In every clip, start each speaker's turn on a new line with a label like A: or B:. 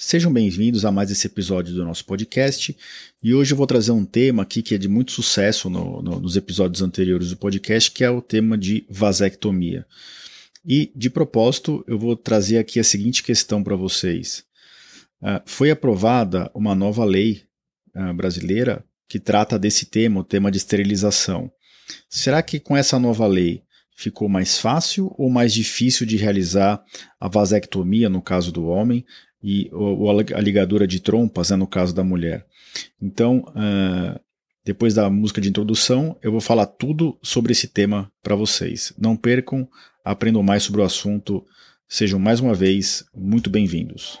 A: Sejam bem-vindos a mais esse episódio do nosso podcast. E hoje eu vou trazer um tema aqui que é de muito sucesso no, no, nos episódios anteriores do podcast, que é o tema de vasectomia. E, de propósito, eu vou trazer aqui a seguinte questão para vocês. Uh, foi aprovada uma nova lei uh, brasileira que trata desse tema, o tema de esterilização. Será que com essa nova lei ficou mais fácil ou mais difícil de realizar a vasectomia no caso do homem e ou, a ligadura de trompas, né, no caso da mulher. Então, uh, depois da música de introdução, eu vou falar tudo sobre esse tema para vocês. Não percam, aprendam mais sobre o assunto. Sejam mais uma vez muito bem-vindos.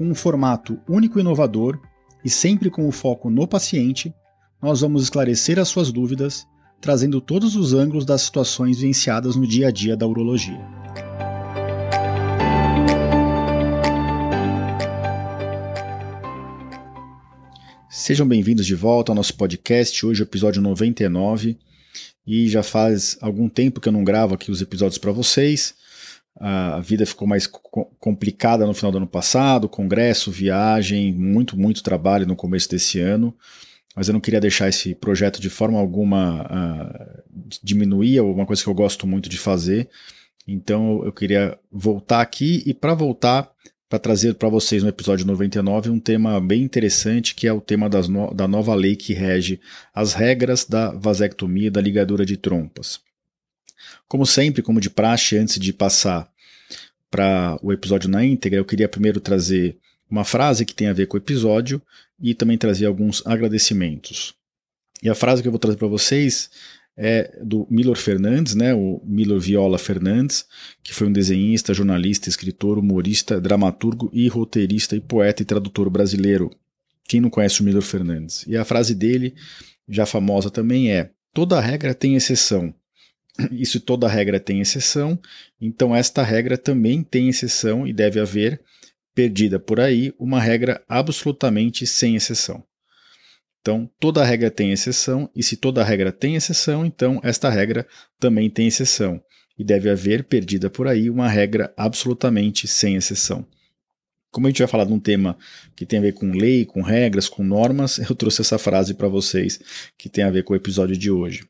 A: com um formato único e inovador e sempre com o foco no paciente, nós vamos esclarecer as suas dúvidas, trazendo todos os ângulos das situações vivenciadas no dia a dia da urologia. Sejam bem-vindos de volta ao nosso podcast, hoje é o episódio 99, e já faz algum tempo que eu não gravo aqui os episódios para vocês a vida ficou mais complicada no final do ano passado, congresso, viagem, muito, muito trabalho no começo desse ano, mas eu não queria deixar esse projeto de forma alguma uh, diminuir, é uma coisa que eu gosto muito de fazer, então eu queria voltar aqui e para voltar, para trazer para vocês no episódio 99 um tema bem interessante, que é o tema no da nova lei que rege as regras da vasectomia da ligadura de trompas. Como sempre, como de praxe, antes de passar para o episódio na íntegra, eu queria primeiro trazer uma frase que tem a ver com o episódio e também trazer alguns agradecimentos. E a frase que eu vou trazer para vocês é do Milor Fernandes, né, o Milor Viola Fernandes, que foi um desenhista, jornalista, escritor, humorista, dramaturgo e roteirista e poeta e tradutor brasileiro. Quem não conhece o Milor Fernandes? E a frase dele, já famosa também, é: Toda regra tem exceção, isso toda regra tem exceção, então esta regra também tem exceção e deve haver, perdida por aí, uma regra absolutamente sem exceção. Então, toda regra tem exceção, e se toda regra tem exceção, então esta regra também tem exceção. E deve haver, perdida por aí, uma regra absolutamente sem exceção. Como a gente vai falar de um tema que tem a ver com lei, com regras, com normas, eu trouxe essa frase para vocês que tem a ver com o episódio de hoje.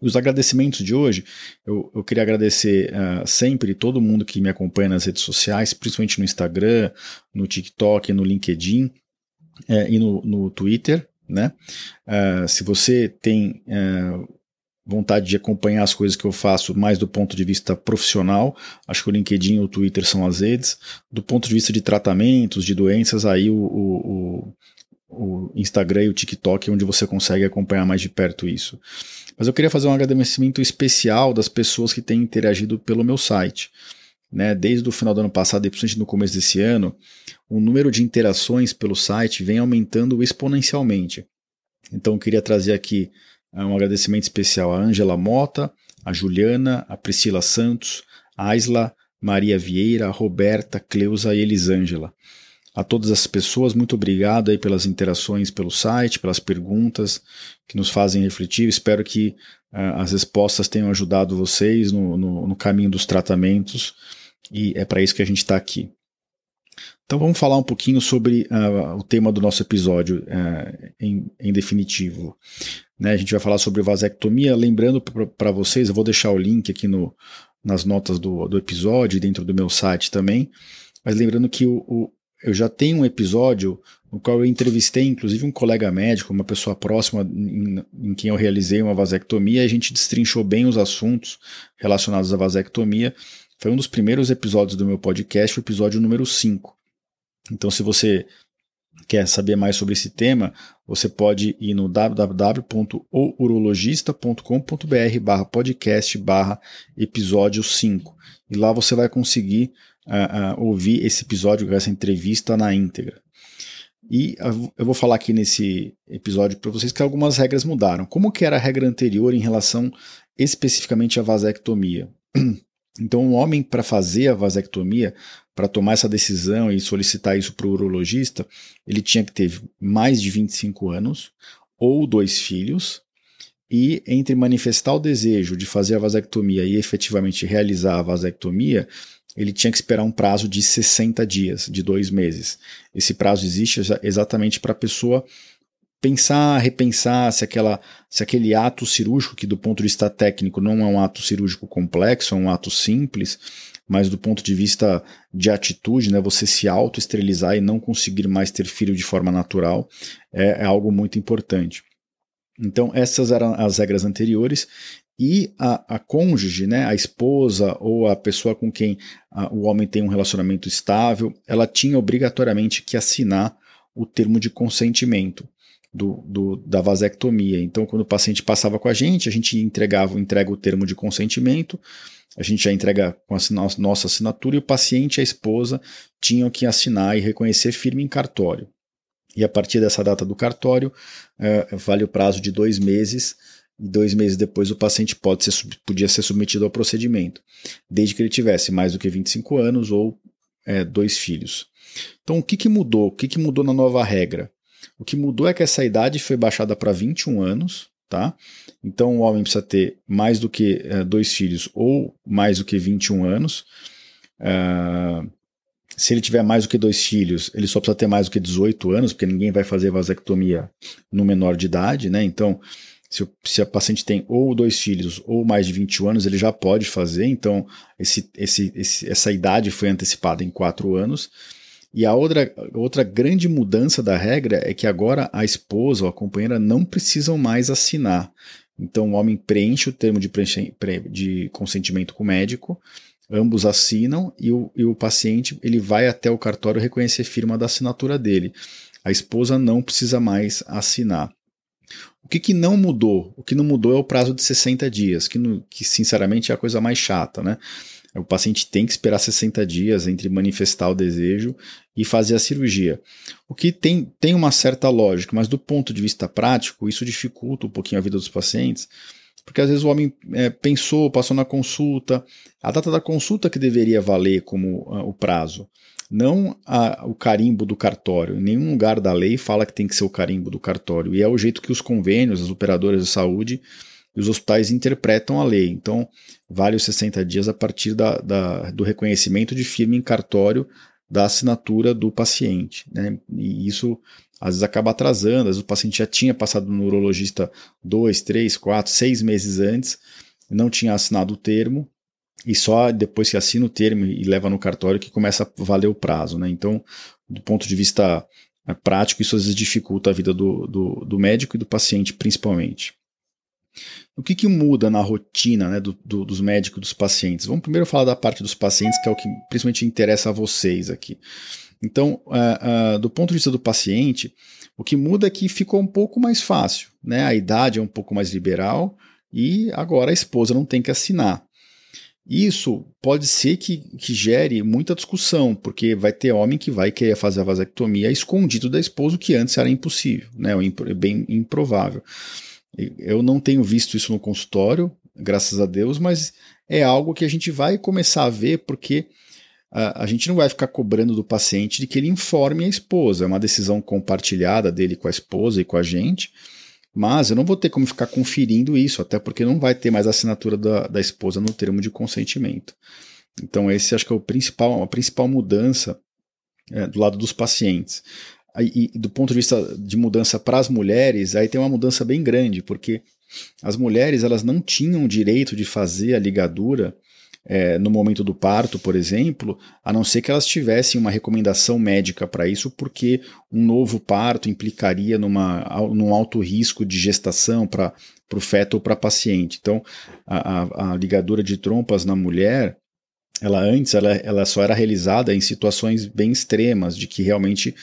A: Os agradecimentos de hoje, eu, eu queria agradecer uh, sempre todo mundo que me acompanha nas redes sociais, principalmente no Instagram, no TikTok, no LinkedIn uh, e no, no, Twitter. Né? Uh, se você tem vontade de acompanhar as coisas que eu faço mais do ponto de vista profissional, acho que o LinkedIn e o Twitter são as redes. Do ponto de vista de tratamentos, de doenças, aí o, o, o Instagram e o TikTok, onde você consegue acompanhar mais de perto isso. Mas eu queria fazer um agradecimento especial das pessoas que têm interagido pelo meu site. Né, desde o final do ano passado e principalmente no começo desse ano, o número de interações pelo site vem aumentando exponencialmente. Então eu queria trazer aqui uh, um agradecimento especial à Ângela Mota, a Juliana, a Priscila Santos, a Isla, Maria Vieira, a Roberta, Cleusa e Elisângela. A todas as pessoas, muito obrigado aí pelas interações pelo site, pelas perguntas que nos fazem refletir. Espero que uh, as respostas tenham ajudado vocês no, no, no caminho dos tratamentos e é para isso que a gente está aqui. Então vamos falar um pouquinho sobre uh, o tema do nosso episódio uh, em, em, definitivo. Né, a gente vai falar sobre vasectomia. Lembrando para vocês, eu vou deixar o link aqui no, nas notas do, do episódio dentro do meu site também. Mas lembrando que o, o, eu já tenho um episódio no qual eu entrevistei, inclusive, um colega médico, uma pessoa próxima em, em, quem eu realizei uma vasectomia, e a gente destrinchou bem os assuntos relacionados à vasectomia. Foi um dos primeiros episódios do meu podcast, o episódio número 5. Então, se você quer saber mais sobre esse tema, você pode ir no www.ourologista.com.br barra podcast barra episódio 5 e lá você vai conseguir ouvir esse episódio, essa entrevista na íntegra. E eu vou falar aqui nesse episódio para vocês que algumas regras mudaram. Como que era a regra anterior em relação especificamente à vasectomia? Então, um homem para fazer a vasectomia, para tomar essa decisão e solicitar isso para o urologista, ele tinha que ter mais de 25 anos ou dois filhos, e entre manifestar o desejo de fazer a vasectomia e efetivamente realizar a vasectomia, ele tinha que esperar um prazo de 60 dias, de dois meses. Esse prazo existe exatamente para a pessoa pensar, repensar se, aquela, se aquele ato cirúrgico, que do ponto de vista técnico não é um ato cirúrgico complexo, é um ato simples, mas do ponto de vista de atitude, né, você se auto-esterilizar e não conseguir mais ter filho de forma natural, é, é algo muito importante. Então, essas eram as regras anteriores, e a, a cônjuge, né, a esposa ou a pessoa com quem a, o homem tem um relacionamento estável, ela tinha obrigatoriamente que assinar o termo de consentimento do, do, da vasectomia. Então, quando o paciente passava com a gente, a gente entregava entrega o termo de consentimento, a gente já entrega com a nossa assinatura e o paciente e a esposa tinham que assinar e reconhecer firme em cartório. E a partir dessa data do cartório, eh, vale o prazo de dois meses e dois meses depois o paciente pode ser, podia ser submetido ao procedimento, desde que ele tivesse mais do que 25 anos ou é, dois filhos. Então, o que, que mudou? O que, que mudou na nova regra? O que mudou é que essa idade foi baixada para 21 anos, tá? Então, o homem precisa ter mais do que é, dois filhos ou mais do que 21 anos. Uh, se ele tiver mais do que dois filhos, ele só precisa ter mais do que 18 anos, porque ninguém vai fazer vasectomia no menor de idade, né? Então, se, se a paciente tem ou dois filhos ou mais de 21 anos, ele já pode fazer. Então, esse, esse, esse, essa idade foi antecipada em quatro anos. E a outra, outra grande mudança da regra é que agora a esposa ou a companheira não precisam mais assinar. Então, o homem preenche o termo de, de consentimento com o médico, ambos assinam e o, e o paciente ele vai até o cartório reconhecer firma da assinatura dele. A esposa não precisa mais assinar. O que, que não mudou? O que não mudou é o prazo de 60 dias, que, no, que sinceramente é a coisa mais chata, né? O paciente tem que esperar 60 dias entre manifestar o desejo e fazer a cirurgia. O que tem, tem uma certa lógica, mas do ponto de vista prático, isso dificulta um pouquinho a vida dos pacientes, porque às vezes o homem é, pensou, passou na consulta, a data da consulta que deveria valer como uh, o prazo não a, o carimbo do cartório. Em nenhum lugar da lei fala que tem que ser o carimbo do cartório. E é o jeito que os convênios, as operadoras de saúde e os hospitais interpretam a lei. Então, vale os 60 dias a partir da, da, do reconhecimento de firma em cartório da assinatura do paciente. Né? E isso às vezes acaba atrasando, às vezes o paciente já tinha passado no urologista dois, três, quatro, seis meses antes, não tinha assinado o termo, e só depois que assina o termo e leva no cartório que começa a valer o prazo. Né? Então, do ponto de vista é, prático, isso às vezes dificulta a vida do, do, do médico e do paciente, principalmente. O que, que muda na rotina né, do, do, dos médicos e dos pacientes? Vamos primeiro falar da parte dos pacientes, que é o que principalmente interessa a vocês aqui. Então, uh, uh, do ponto de vista do paciente, o que muda é que ficou um pouco mais fácil. Né? A idade é um pouco mais liberal e agora a esposa não tem que assinar. Isso pode ser que, que gere muita discussão, porque vai ter homem que vai querer fazer a vasectomia escondido da esposa, o que antes era impossível, né? Bem improvável. Eu não tenho visto isso no consultório, graças a Deus, mas é algo que a gente vai começar a ver, porque a, a gente não vai ficar cobrando do paciente de que ele informe a esposa. É uma decisão compartilhada dele com a esposa e com a gente. Mas eu não vou ter como ficar conferindo isso, até porque não vai ter mais assinatura da, da esposa no termo de consentimento. Então, esse acho que é o principal, a principal mudança é, do lado dos pacientes. E do ponto de vista de mudança para as mulheres, aí tem uma mudança bem grande, porque as mulheres elas não tinham direito de fazer a ligadura é, no momento do parto, por exemplo, a não ser que elas tivessem uma recomendação médica para isso, porque um novo parto implicaria numa, num alto risco de gestação para o feto ou para a paciente. Então, a, a, a ligadura de trompas na mulher ela antes ela, ela só era realizada em situações bem extremas, de que realmente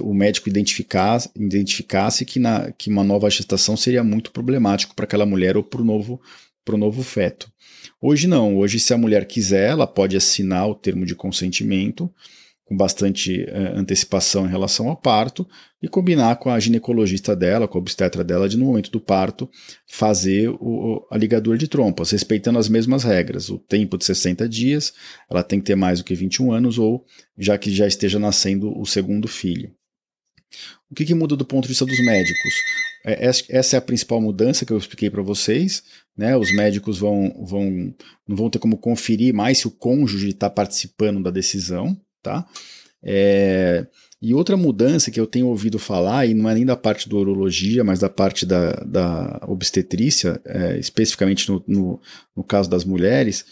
A: o médico identificasse, identificasse que, na, que uma nova gestação seria muito problemático para aquela mulher ou para o novo, novo feto. Hoje não, hoje se a mulher quiser, ela pode assinar o termo de consentimento com bastante uh, antecipação em relação ao parto e combinar com a ginecologista dela, com a obstetra dela, de no momento do parto fazer o, a ligadura de trompas, respeitando as mesmas regras. O tempo de 60 dias, ela tem que ter mais do que 21 anos ou já que já esteja nascendo o segundo filho. O que, que muda do ponto de vista dos médicos? É, essa é a principal mudança que eu expliquei para vocês. Né? Os médicos vão, vão, não vão ter como conferir mais se o cônjuge está participando da decisão tá? É, e outra mudança que eu tenho ouvido falar, e não é nem da parte da urologia, mas da parte da, da obstetrícia, é, especificamente no, no, no, caso das mulheres,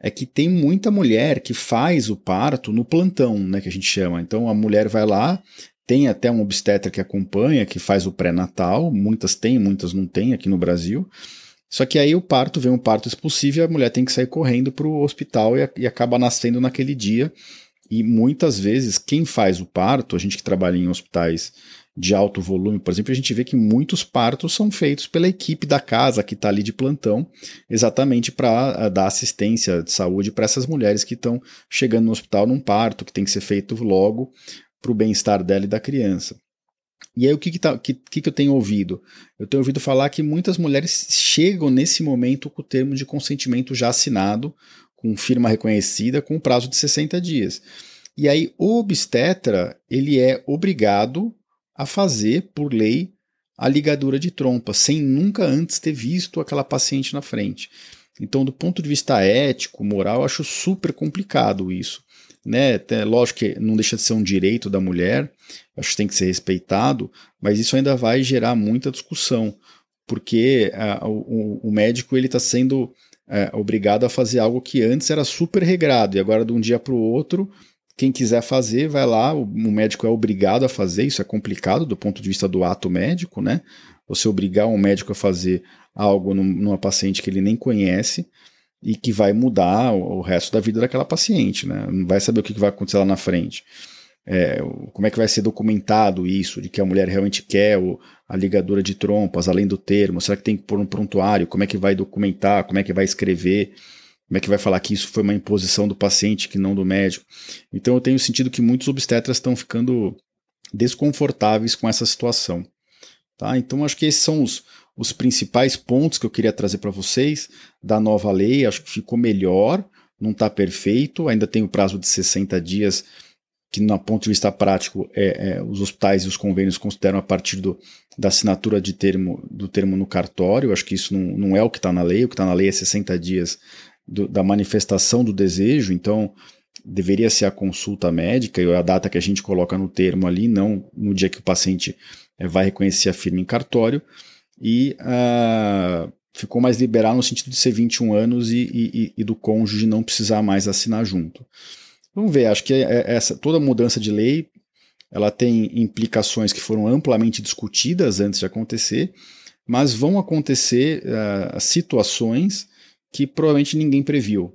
A: é que tem muita mulher que faz o parto no plantão, né, que a gente chama. Então a mulher vai lá, tem até um obstetra que acompanha, que faz o pré-natal, muitas têm, muitas não têm aqui no Brasil. Só que aí o parto, vem um parto expulsivo e a mulher tem que sair correndo para o hospital e, e acaba nascendo naquele dia e muitas vezes quem faz o parto, a gente que trabalha em hospitais de alto volume, por exemplo, a gente vê que muitos partos são feitos pela equipe da casa que está ali de plantão, exatamente para eh, dar assistência de saúde para essas mulheres que estão chegando no hospital num parto, que tem que ser feito logo para o bem-estar dela e da criança. E aí o que que, tá, que, que, que eu tenho ouvido? Eu tenho ouvido falar que muitas mulheres chegam nesse momento com o termo de consentimento já assinado, com firma reconhecida com prazo de 60 dias. E aí o obstetra, ele é obrigado a fazer, por lei, a ligadura de trompa, sem nunca antes ter visto aquela paciente na frente. Então, do ponto de vista ético, moral, eu acho super complicado isso. Né? Lógico que não deixa de ser um direito da mulher, acho que tem que ser respeitado, mas isso ainda vai gerar muita discussão, porque uh, o, o, médico ele está sendo é, obrigado a fazer algo que antes era super regrado e agora de um dia para o outro quem quiser fazer vai lá, o, médico é obrigado a fazer, isso é complicado do ponto de vista do ato médico, né? Você obrigar um médico a fazer algo num, numa paciente que ele nem conhece e que vai mudar o, resto da vida daquela paciente, né? Não vai saber o que vai acontecer lá na frente. É, como é que vai ser documentado isso, de que a mulher realmente quer o, a ligadura de trompas, além do termo? Será que tem que pôr um prontuário? Como é que vai documentar? Como é que vai escrever? Como é que vai falar que isso foi uma imposição do paciente que não do médico? Então eu tenho sentido que muitos obstetras estão ficando desconfortáveis com essa situação. Tá? Então acho que esses são os, os principais pontos que eu queria trazer para vocês da nova lei. Acho que ficou melhor, não está perfeito, ainda tem o prazo de 60 dias que, no ponto de vista prático, é, é, os hospitais e os convênios consideram a partir do, da assinatura de termo, do termo no cartório. Acho que isso não, não é o que está na lei, o que está na lei é 60 dias do, da manifestação do desejo, então deveria ser a consulta médica e a data que a gente coloca no termo ali, não no dia que o paciente é, vai reconhecer a firma em cartório. E uh, ficou mais liberal no sentido de ser 21 anos e, e, e do cônjuge não precisar mais assinar junto. Vamos ver, acho que é, é essa, toda mudança de lei ela tem implicações que foram amplamente discutidas antes de acontecer, mas vão acontecer uh, situações que provavelmente ninguém previu.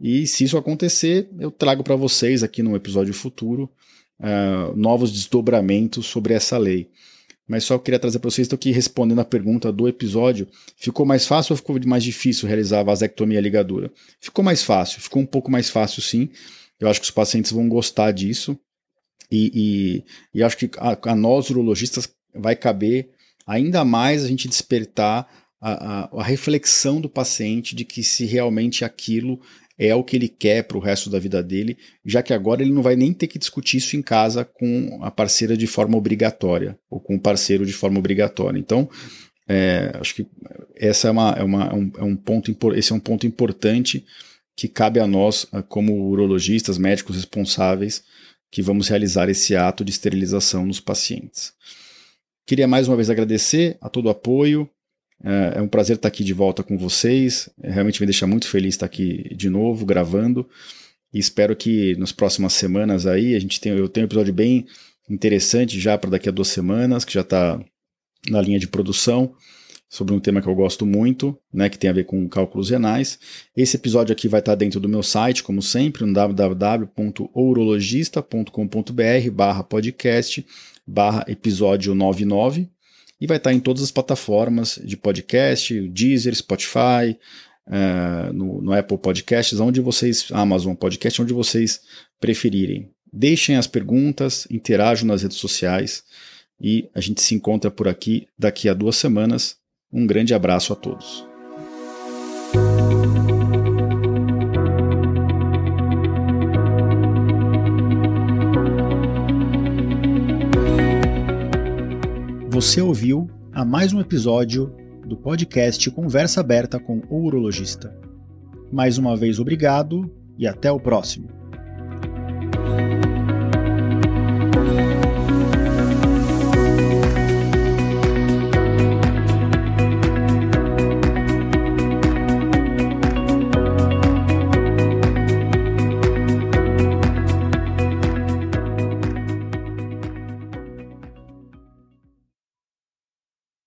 A: E se isso acontecer, eu trago para vocês aqui no episódio futuro uh, novos desdobramentos sobre essa lei. Mas só queria trazer para vocês, aqui respondendo a pergunta do episódio. Ficou mais fácil ou ficou mais difícil realizar a vasectomia ligadura? Ficou mais fácil, ficou um pouco mais fácil sim, eu acho que os pacientes vão gostar disso. E, e, e acho que a, a, nós, urologistas, vai caber ainda mais a gente despertar a, a, a reflexão do paciente de que se realmente aquilo é o que ele quer para o resto da vida dele, já que agora ele não vai nem ter que discutir isso em casa com a parceira de forma obrigatória, ou com o parceiro de forma obrigatória. Então, é, acho que essa é, uma, é, uma, é, um, é ponto, esse é um ponto importante que cabe a nós, ah, como urologistas, médicos responsáveis, que vamos realizar esse ato de esterilização nos pacientes. Queria mais uma vez agradecer a todo o apoio. É, é um prazer estar aqui de volta com vocês. É, realmente me deixa muito feliz estar aqui de novo, gravando. E espero que nas próximas semanas aí, a gente tem, eu tenho um episódio bem interessante já para daqui a duas semanas, que já está na linha de produção. sobre um tema que eu gosto muito, né, que tem a ver com cálculos renais. Esse episódio aqui vai estar dentro do meu site, como sempre, no www.ourologista.com.br barra podcast barra episódio 99 e vai estar em todas as plataformas de podcast, Deezer, Spotify, uh, no, no, Apple Podcasts, onde vocês, Amazon Podcast, onde vocês preferirem. Deixem as perguntas, interajam nas redes sociais e a gente se encontra por aqui daqui a duas semanas. Um grande abraço a todos. Você ouviu a mais um episódio do podcast Conversa Aberta com o Urologista. Mais uma vez, obrigado e até o próximo.